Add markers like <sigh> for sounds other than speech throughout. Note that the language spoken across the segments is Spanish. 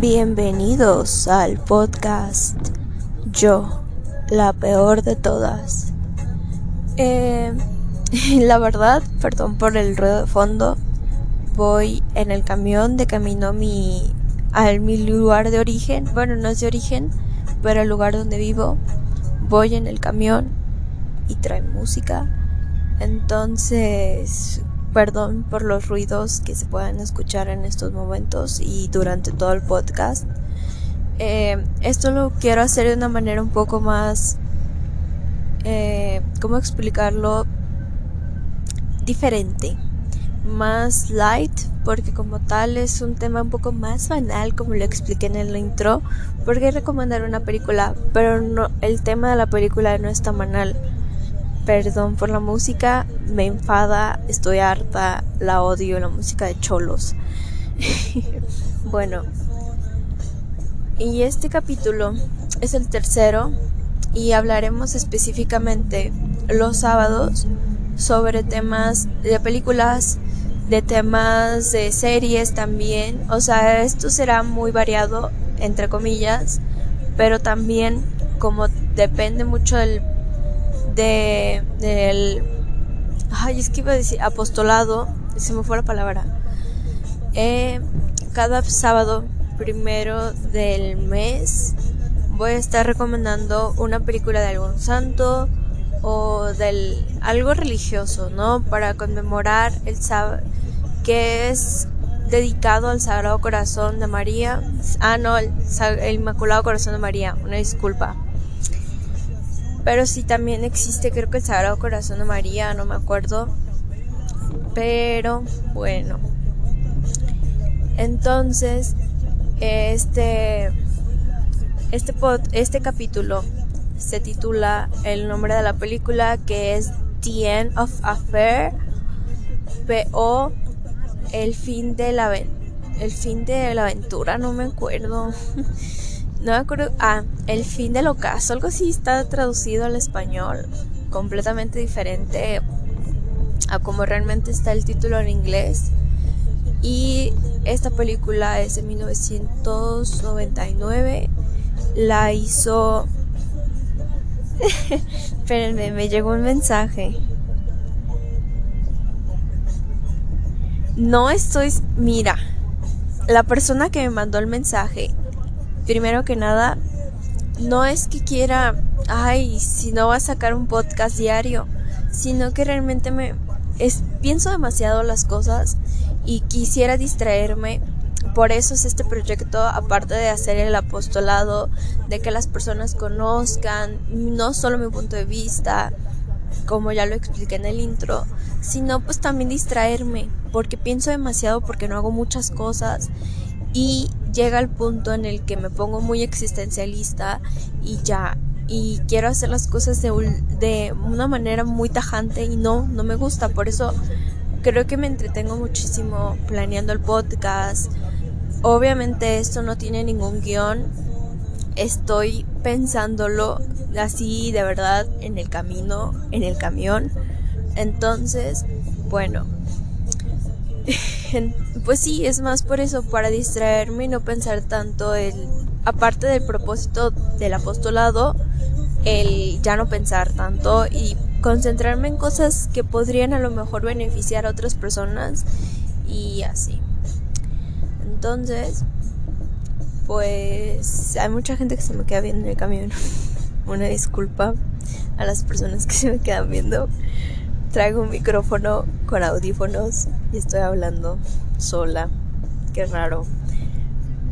Bienvenidos al podcast Yo, la peor de todas. Eh, <laughs> la verdad, perdón por el ruido de fondo, voy en el camión de camino a mi, a mi lugar de origen. Bueno, no es de origen, pero el lugar donde vivo. Voy en el camión y trae música. Entonces, Perdón por los ruidos que se puedan escuchar en estos momentos y durante todo el podcast. Eh, esto lo quiero hacer de una manera un poco más... Eh, ¿Cómo explicarlo? Diferente. Más light, porque como tal es un tema un poco más banal, como lo expliqué en el intro. Porque recomendar una película, pero no, el tema de la película no es tan banal Perdón por la música, me enfada, estoy harta, la odio, la música de cholos. <laughs> bueno, y este capítulo es el tercero y hablaremos específicamente los sábados sobre temas de películas, de temas de series también. O sea, esto será muy variado, entre comillas, pero también como depende mucho del de del ay es que iba a decir apostolado se me fue la palabra. Eh, cada sábado primero del mes voy a estar recomendando una película de algún santo o del algo religioso no para conmemorar el sábado que es dedicado al Sagrado Corazón de María. Ah no el Inmaculado Corazón de María una disculpa pero sí también existe, creo que el Sagrado Corazón de María, no me acuerdo. Pero bueno. Entonces, este este pod, este capítulo se titula el nombre de la película que es The End of Affair o el fin de la el fin de la aventura, no me acuerdo. <laughs> No me acuerdo. Ah, El fin del ocaso. Algo así está traducido al español. Completamente diferente a como realmente está el título en inglés. Y esta película es de 1999. La hizo. <laughs> Espérenme, me llegó un mensaje. No estoy. Mira, la persona que me mandó el mensaje primero que nada, no es que quiera, ay, si no va a sacar un podcast diario, sino que realmente me pienso demasiado las cosas y quisiera distraerme. Por eso es este proyecto, aparte de hacer el apostolado, de que las personas conozcan no solo mi punto de vista, como ya lo expliqué en el intro, sino pues también distraerme, porque pienso demasiado porque no hago muchas cosas y llega el punto en el que me pongo muy existencialista y ya y quiero hacer las cosas de, de una manera muy tajante y no, no me gusta, por eso creo que me entretengo muchísimo planeando el podcast. Obviamente esto no tiene ningún guion, estoy pensándolo así de verdad en el camino, en el camión. Entonces, bueno, <laughs> pues sí, es más por eso, para distraerme y no pensar tanto el, aparte del propósito del apostolado, el ya no pensar tanto y concentrarme en cosas que podrían a lo mejor beneficiar a otras personas y así. Entonces, pues hay mucha gente que se me queda viendo en el camión. <laughs> Una disculpa a las personas que se me quedan viendo traigo un micrófono con audífonos y estoy hablando sola. Qué raro.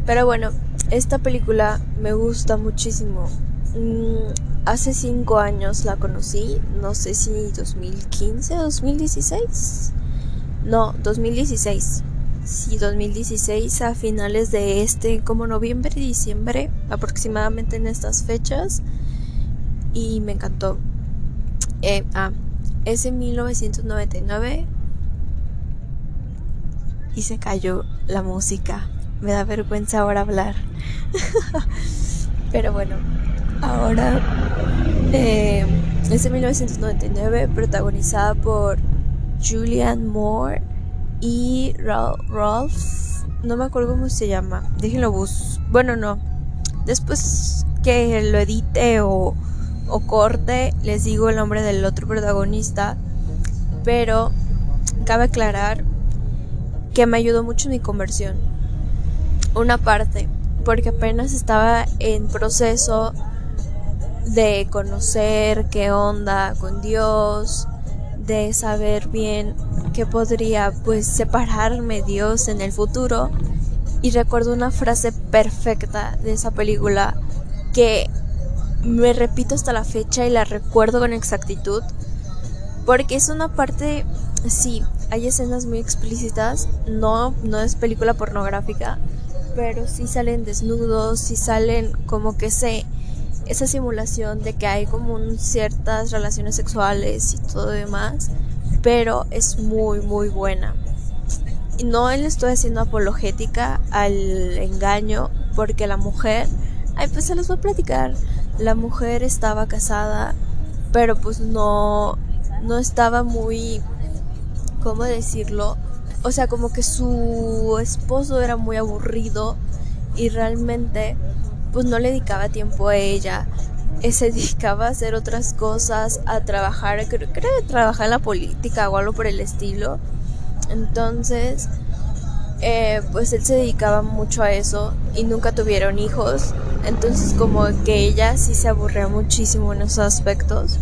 Pero bueno, esta película me gusta muchísimo. Mm, hace cinco años la conocí, no sé si 2015 o 2016. No, 2016. Sí, 2016 a finales de este, como noviembre diciembre, aproximadamente en estas fechas. Y me encantó. Eh, ah, es en 1999 y se cayó la música. Me da vergüenza ahora hablar. <laughs> Pero bueno, ahora eh, es en 1999 protagonizada por Julianne Moore y Ralph, no me acuerdo cómo se llama. Déjenlo bus. Bueno, no. Después que lo edite o, o corte, les digo el nombre del otro protagonista. Pero cabe aclarar que me ayudó mucho mi conversión. Una parte, porque apenas estaba en proceso de conocer qué onda con Dios, de saber bien que podría pues separarme Dios en el futuro y recuerdo una frase perfecta de esa película que me repito hasta la fecha y la recuerdo con exactitud porque es una parte sí hay escenas muy explícitas no no es película pornográfica pero sí salen desnudos sí salen como que se esa simulación de que hay como ciertas relaciones sexuales y todo demás, pero es muy muy buena. Y no le estoy haciendo apologética al engaño porque la mujer, ay pues se los voy a platicar, la mujer estaba casada, pero pues no no estaba muy ¿cómo decirlo? O sea, como que su esposo era muy aburrido y realmente pues no le dedicaba tiempo a ella. Eh, se <laughs> dedicaba a hacer otras cosas, a trabajar, creo, que trabajar en la política o algo por el estilo. Entonces, eh, pues él se dedicaba mucho a eso y nunca tuvieron hijos. Entonces como que ella sí se aburría muchísimo en esos aspectos.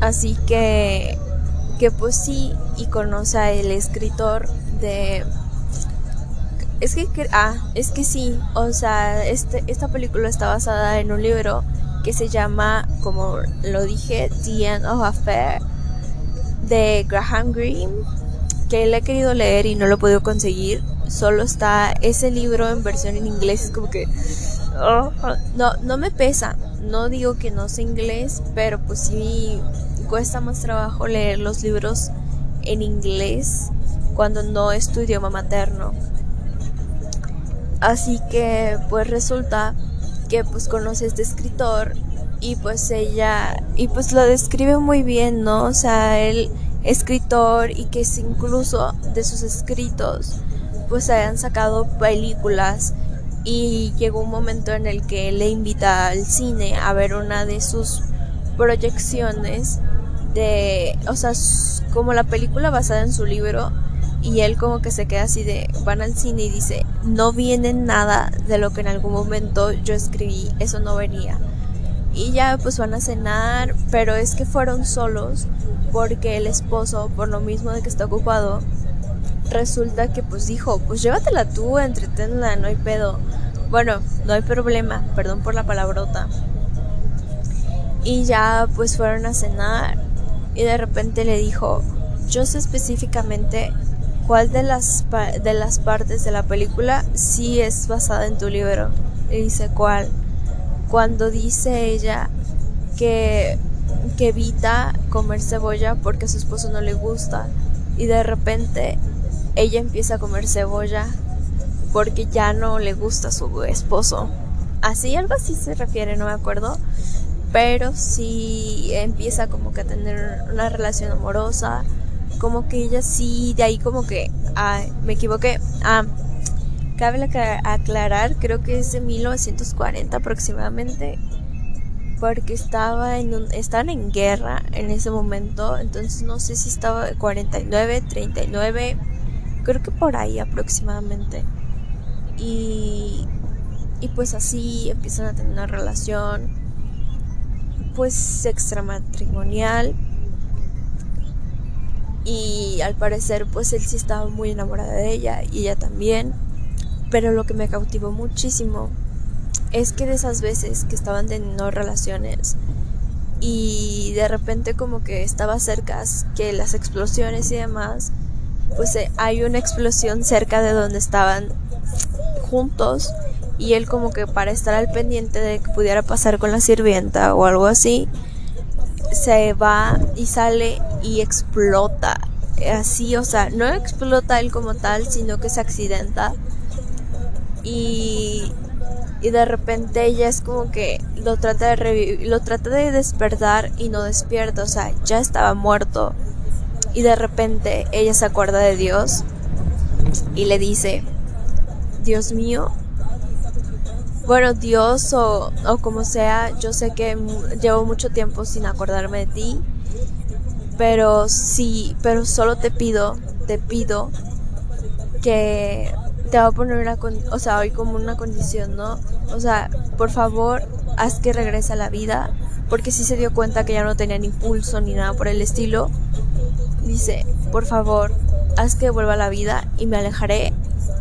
Así que, que pues sí, y conoce a el escritor de es que, ah, es que sí, o sea, este, esta película está basada en un libro que se llama, como lo dije, The End of Affair de Graham Greene, que él ha querido leer y no lo he podido conseguir. Solo está ese libro en versión en inglés, es como que oh, no, no me pesa. No digo que no sé inglés, pero pues sí cuesta más trabajo leer los libros en inglés cuando no es tu idioma materno. Así que pues resulta que pues conoce a este escritor y pues ella y pues lo describe muy bien, ¿no? O sea, el escritor y que incluso de sus escritos pues se hayan sacado películas y llegó un momento en el que le invita al cine a ver una de sus proyecciones de, o sea, como la película basada en su libro y él como que se queda así de van al cine y dice no viene nada de lo que en algún momento yo escribí eso no venía y ya pues van a cenar pero es que fueron solos porque el esposo por lo mismo de que está ocupado resulta que pues dijo pues llévatela tú entretenla no hay pedo bueno no hay problema perdón por la palabrota y ya pues fueron a cenar y de repente le dijo yo sé específicamente ¿Cuál de las, de las partes de la película sí es basada en tu libro? Y dice, ¿cuál? Cuando dice ella que, que evita comer cebolla porque a su esposo no le gusta y de repente ella empieza a comer cebolla porque ya no le gusta a su esposo. Así, algo así se refiere, no me acuerdo. Pero sí empieza como que a tener una relación amorosa como que ella sí, de ahí como que, ah, me equivoqué, ah, cabe aclarar, creo que es de 1940 aproximadamente, porque estaba en un, estaban en guerra en ese momento, entonces no sé si estaba de 49, 39, creo que por ahí aproximadamente. Y, y pues así empiezan a tener una relación pues extramatrimonial y al parecer pues él sí estaba muy enamorado de ella y ella también. Pero lo que me cautivó muchísimo es que de esas veces que estaban teniendo relaciones y de repente como que estaba cerca que las explosiones y demás, pues eh, hay una explosión cerca de donde estaban juntos y él como que para estar al pendiente de que pudiera pasar con la sirvienta o algo así, se va y sale y explota. Así, o sea, no explota él como tal, sino que se accidenta. Y, y de repente ella es como que lo trata de revivir, lo trata de despertar y no despierta, o sea, ya estaba muerto. Y de repente ella se acuerda de Dios y le dice, Dios mío, bueno, Dios o, o como sea, yo sé que llevo mucho tiempo sin acordarme de ti, pero sí, pero solo te pido, te pido que te voy a poner una, o sea, hoy como una condición, ¿no? O sea, por favor, haz que regrese a la vida, porque si se dio cuenta que ya no tenía ni impulso ni nada por el estilo. Dice, por favor, haz que vuelva a la vida y me alejaré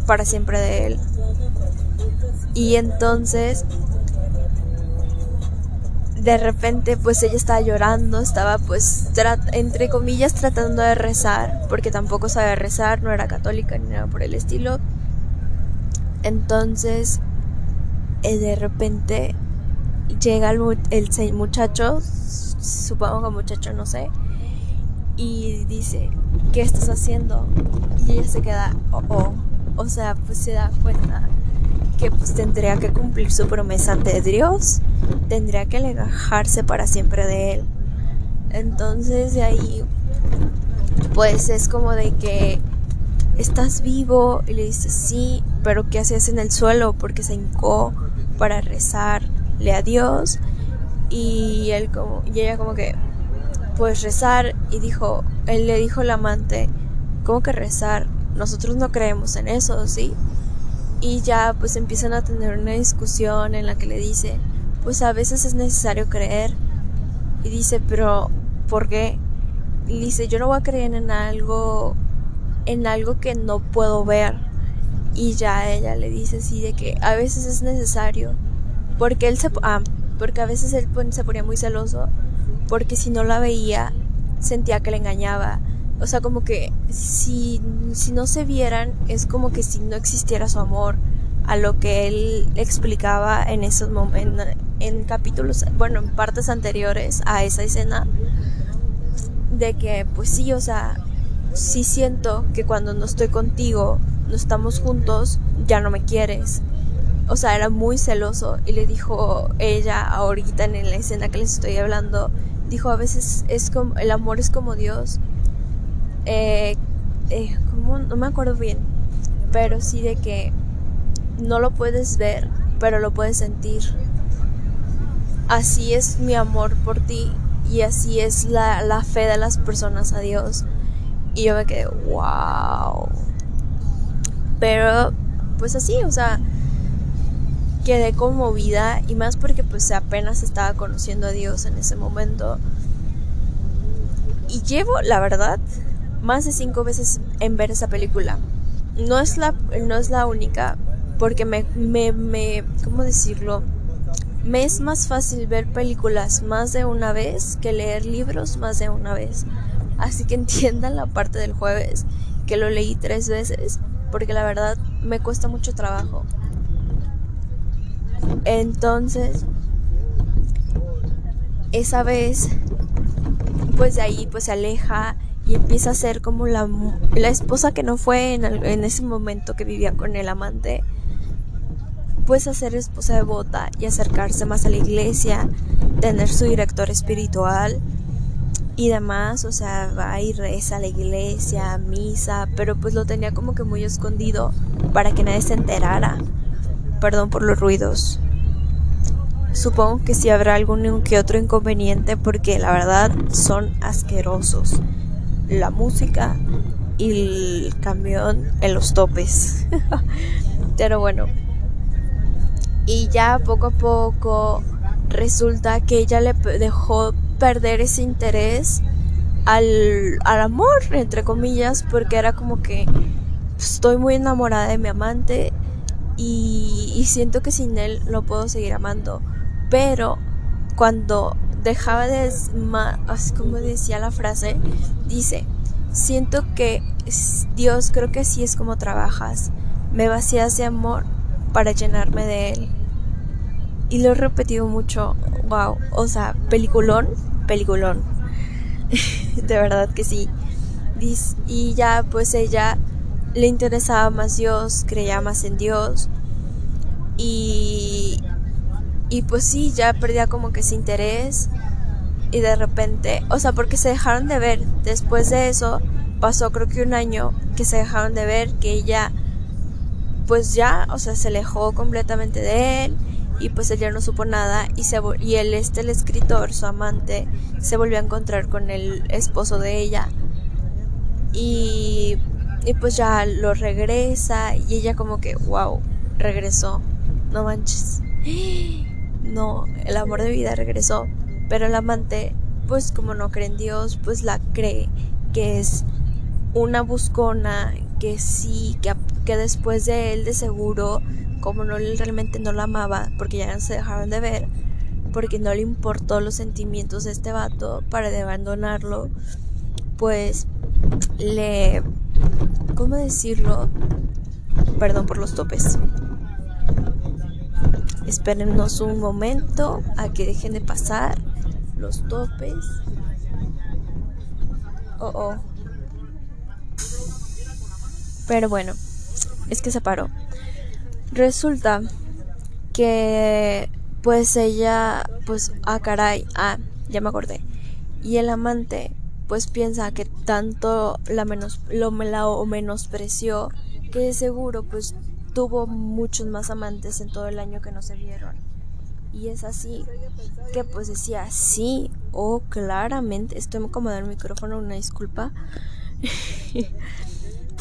para siempre de él. Y entonces, de repente, pues ella estaba llorando, estaba pues, entre comillas, tratando de rezar, porque tampoco sabe rezar, no era católica ni nada por el estilo. Entonces, eh, de repente llega el, el, muchacho, supongo que muchacho, no sé, y dice, ¿qué estás haciendo? Y ella se queda, oh, oh. O sea, pues se da cuenta que pues tendría que cumplir su promesa ante Dios, tendría que alejarse para siempre de él. Entonces de ahí, pues es como de que ¿estás vivo? Y le dice, sí, pero ¿qué hacías en el suelo? Porque se hincó para rezarle a Dios. Y él como, y ella como que, pues rezar. Y dijo, él le dijo al amante, ¿cómo que rezar? Nosotros no creemos en eso, ¿sí? Y ya pues empiezan a tener una discusión en la que le dice, pues a veces es necesario creer. Y dice, pero ¿por qué? Y dice, yo no voy a creer en algo en algo que no puedo ver. Y ya ella le dice así de que a veces es necesario. Porque él se... Ah, porque a veces él se ponía muy celoso. Porque si no la veía, sentía que le engañaba. O sea, como que si, si no se vieran, es como que si no existiera su amor. A lo que él explicaba en esos momentos, en capítulos, bueno, en partes anteriores a esa escena. De que, pues sí, o sea, sí siento que cuando no estoy contigo, no estamos juntos, ya no me quieres. O sea, era muy celoso y le dijo ella ahorita en la escena que les estoy hablando, dijo a veces es como, el amor es como Dios. Eh, eh, como, no me acuerdo bien, pero sí de que no lo puedes ver, pero lo puedes sentir. Así es mi amor por ti y así es la, la fe de las personas a Dios. Y yo me quedé, wow. Pero, pues así, o sea, quedé conmovida y más porque pues apenas estaba conociendo a Dios en ese momento. Y llevo, la verdad, más de cinco veces en ver esa película. No es la, no es la única, porque me, me, me, ¿cómo decirlo? Me es más fácil ver películas más de una vez que leer libros más de una vez. Así que <laughs> entiendan la parte del jueves, que lo leí tres veces, porque la verdad me cuesta mucho trabajo. Entonces, esa vez, pues de ahí pues se aleja y empieza a ser como la, la esposa que no fue en, en ese momento que vivía con el amante pues a ser esposa devota y acercarse más a la iglesia, tener su director espiritual y demás, o sea, va y reza a la iglesia, misa, pero pues lo tenía como que muy escondido para que nadie se enterara. Perdón por los ruidos. Supongo que sí habrá algún que otro inconveniente porque la verdad son asquerosos. La música y el camión en los topes. <laughs> pero bueno. Y ya poco a poco resulta que ella le dejó perder ese interés al, amor, entre comillas, porque era como que estoy muy enamorada de mi amante y, siento que sin él no puedo seguir amando. Pero cuando dejaba de, así como decía la frase, dice, siento que Dios creo que así es como trabajas, me vacías de amor para llenarme de él. Y lo he repetido mucho, wow, o sea, peliculón, peliculón. <laughs> de verdad que sí. Y ya pues ella le interesaba más Dios, creía más en Dios. Y, y pues sí, ya perdía como que ese interés. Y de repente, o sea, porque se dejaron de ver. Después de eso, pasó creo que un año que se dejaron de ver, que ella pues ya, o sea, se alejó completamente de él y pues él ya no supo nada y, se, y él, este, el escritor, su amante, se volvió a encontrar con el esposo de ella. Y, y pues ya lo regresa y ella como que, wow, regresó, no manches, <gasps> no, el amor de vida regresó, pero el amante, pues como no cree en Dios, pues la cree que es una buscona, que sí, que, que después de él de seguro como no realmente no la amaba, porque ya se dejaron de ver, porque no le importó los sentimientos de este vato para abandonarlo, pues le ¿cómo decirlo? Perdón por los topes. Espérennos un momento a que dejen de pasar los topes. Oh, oh. Pero bueno, es que se paró. Resulta que pues ella pues ah caray, ah, ya me acordé. Y el amante pues piensa que tanto la menos lo la o menospreció que seguro pues tuvo muchos más amantes en todo el año que no se vieron. Y es así que pues decía, sí, o oh, claramente, estoy acomodando el micrófono, una disculpa. <laughs>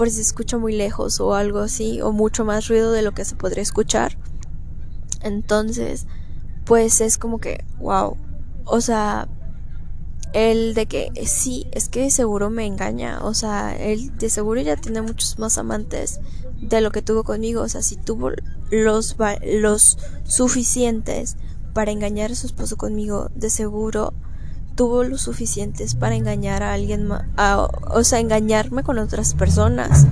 por si se escucha muy lejos o algo así, o mucho más ruido de lo que se podría escuchar. Entonces, pues es como que, wow. O sea, el de que sí, es que seguro me engaña. O sea, él de seguro ya tiene muchos más amantes de lo que tuvo conmigo. O sea, si tuvo los, los suficientes para engañar a su esposo conmigo, de seguro tuvo lo suficientes para engañar a alguien o sea, engañarme con otras personas,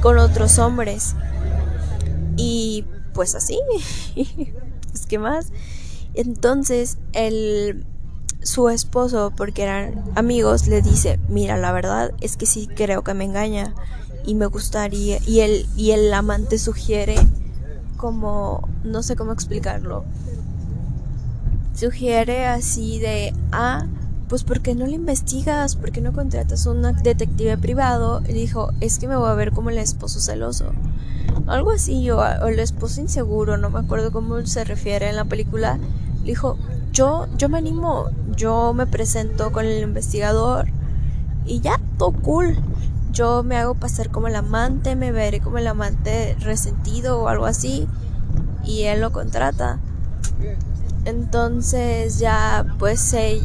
con otros hombres. Y pues así, <laughs> es que más. Entonces, el su esposo, porque eran amigos, le dice, "Mira, la verdad es que sí creo que me engaña y me gustaría." Y el y el amante sugiere como no sé cómo explicarlo sugiere así de, ah, pues ¿por qué no le investigas? ¿Por qué no contratas un detective privado? Y dijo, es que me voy a ver como el esposo celoso. Algo así, o, o el esposo inseguro, no me acuerdo cómo se refiere en la película. Le dijo, yo, yo me animo, yo me presento con el investigador y ya, todo cool. Yo me hago pasar como el amante, me veré como el amante resentido o algo así y él lo contrata. Entonces ya pues se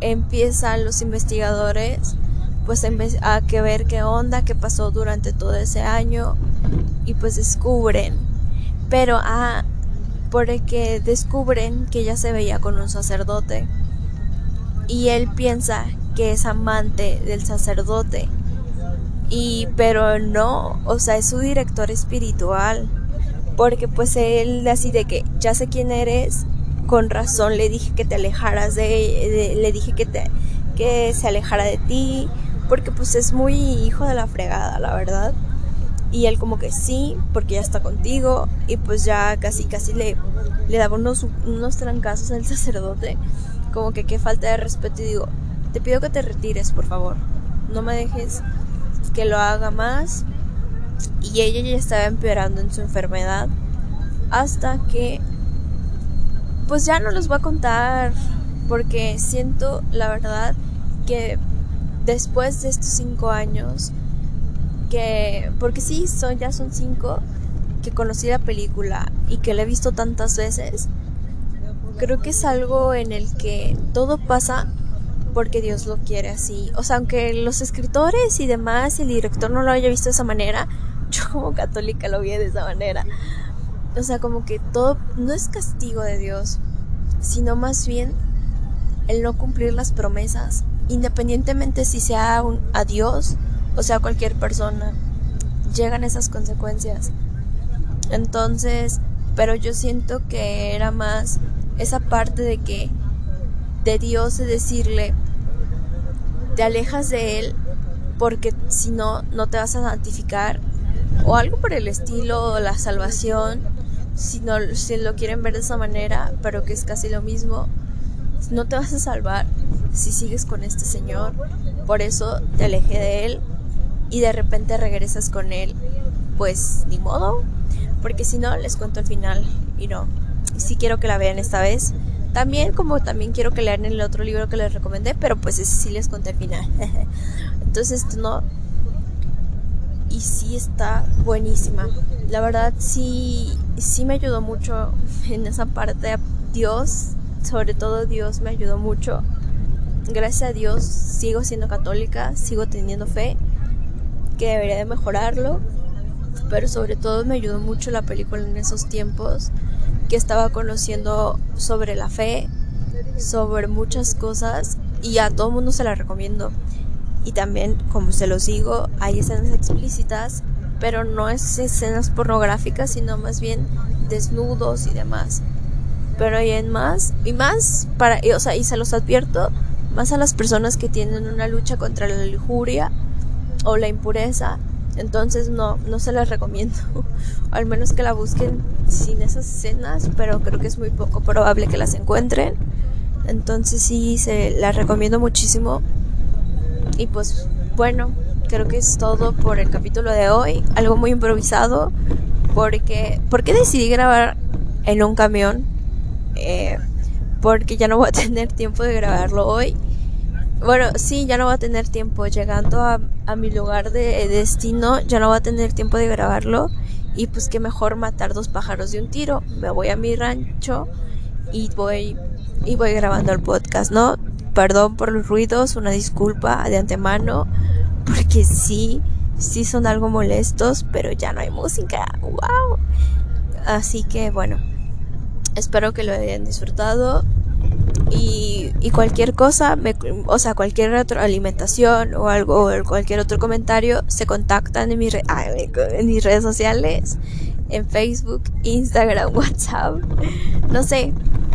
empiezan los investigadores pues a que ver qué onda, qué pasó durante todo ese año y pues descubren. Pero ah, porque descubren que ella se veía con un sacerdote. Y él piensa que es amante del sacerdote. Y pero no, o sea, es su director espiritual. Porque pues él así de que ya sé quién eres con razón le dije que te alejaras de, le dije que te que se alejara de ti porque pues es muy hijo de la fregada la verdad. Y él como que sí porque ya está contigo y pues ya casi casi le le daba unos unos trancazos al sacerdote como que qué falta de respeto y digo te pido que te retires por favor no me dejes que lo haga más y ella ya estaba empeorando en su enfermedad hasta que pues ya no los voy a contar porque siento la verdad que después de estos cinco años que porque sí son ya son cinco que conocí la película y que la he visto tantas veces creo que es algo en el que todo pasa porque Dios lo quiere así. O sea aunque los escritores y demás el director no lo haya visto de esa manera <laughs> yo como católica lo vi de esa manera o sea, como que todo no es castigo de Dios, sino más bien el no cumplir las promesas, independientemente si sea a Dios o sea cualquier persona, llegan esas consecuencias. Entonces, pero yo siento que era más esa parte de que de Dios de decirle, te alejas de Él porque si no, no te vas a santificar o algo por el estilo, la salvación si, no, si lo quieren ver de esa manera, pero que es casi lo mismo, no te vas a salvar si sigues con este Señor. Por eso te alejé de Él y de repente regresas con Él. pues ni modo, porque si no les cuento el final y no. Si quiero que la vean esta vez. También como también quiero que lean el otro libro que les recomendé, pero pues ese sí les conté el final. <laughs> Entonces, no. Y sí está buenísima. La verdad sí sí me ayudó mucho en esa parte. Dios, sobre todo Dios me ayudó mucho. Gracias a Dios sigo siendo católica, sigo teniendo fe, que debería de mejorarlo, pero sobre todo me ayudó mucho la película en esos tiempos que estaba conociendo sobre la fe, sobre muchas cosas y a todo mundo se la recomiendo. Y también, como se los digo, hay escenas explícitas, pero no es escenas pornográficas, sino más bien desnudos y demás. Pero hay en más, y más para, o sea, y se los advierto, más a las personas que tienen una lucha contra la lujuria o la impureza entonces no, no se las recomiendo. <laughs> Al menos que la busquen sin esas escenas, pero creo que es muy poco probable que las encuentren. Entonces sí, se las recomiendo muchísimo. Y pues bueno, creo que es todo por el capítulo de hoy. Algo muy improvisado. Porque, ¿por qué decidí grabar en un camión? Eh, porque ya no voy a <laughs> tener tiempo de grabarlo hoy. Bueno, sí, ya no voy a tener tiempo. Llegando a, mi lugar de destino, ya no voy a tener tiempo de grabarlo. Y pues que mejor matar dos pájaros de un tiro. Me voy a mi rancho y voy, y voy grabando el podcast, ¿no? Perdón por los ruidos, una disculpa de antemano. Porque sí, sí son algo molestos, pero ya no hay música. ¡Wow! Así que bueno, espero que lo hayan disfrutado y, cualquier cosa, o sea, cualquier retroalimentación o algo, o cualquier otro comentario, se contactan en, mi en mis redes sociales, en Facebook, Instagram, <laughs> WhatsApp. No sé,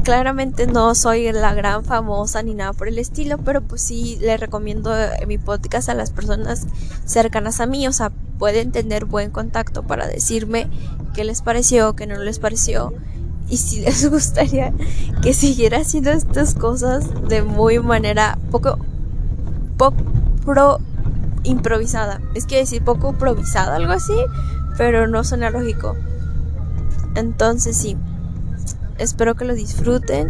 claramente no soy la gran famosa ni nada por el estilo, pero pues sí le recomiendo mi podcast a las personas cercanas a mí, o sea, pueden tener buen contacto para decirme qué les pareció, qué no les pareció y si <laughs> les gustaría que siguiera haciendo estas cosas de muy manera poco poco improvisada. Es que decir poco improvisada, algo así, pero no suena lógico. Entonces sí, espero que lo disfruten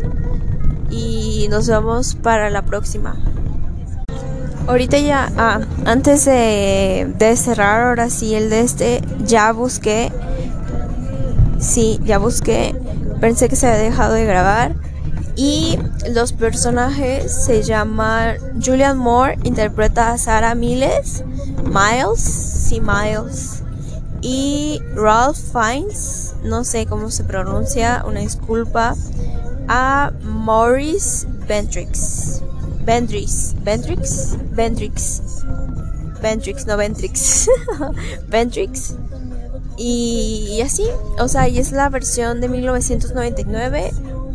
y nos vemos para la próxima. Ahorita ya, ah, antes de, cerrar ahora sí el de este, ya busqué, sí, ya busqué pensé que se había dejado de grabar. Y los personajes se llaman Julian Moore, interpreta a Sarah Miles, Miles, sí, Miles. Y Ralph Fiennes, no sé cómo se pronuncia, una disculpa, a Maurice Bendrix. Bendrix, Bendrix, Bendrix, Bendrix, no Bendrix, <laughs> Bendrix. Y, así, o sea, y es la versión de 1999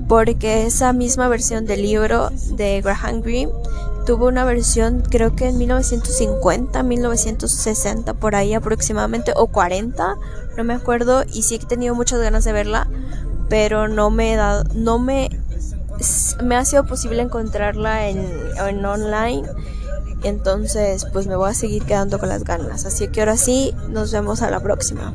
porque esa misma versión del libro de Graham Greene tuvo una versión creo que en 1950, 1960 por ahí aproximadamente o 40, no me acuerdo y sí he tenido muchas ganas de verla, pero no me he dado no me me ha sido posible encontrarla en, en online. Entonces, pues me voy a seguir quedando con las ganas. Así que ahora sí, nos vemos a la próxima.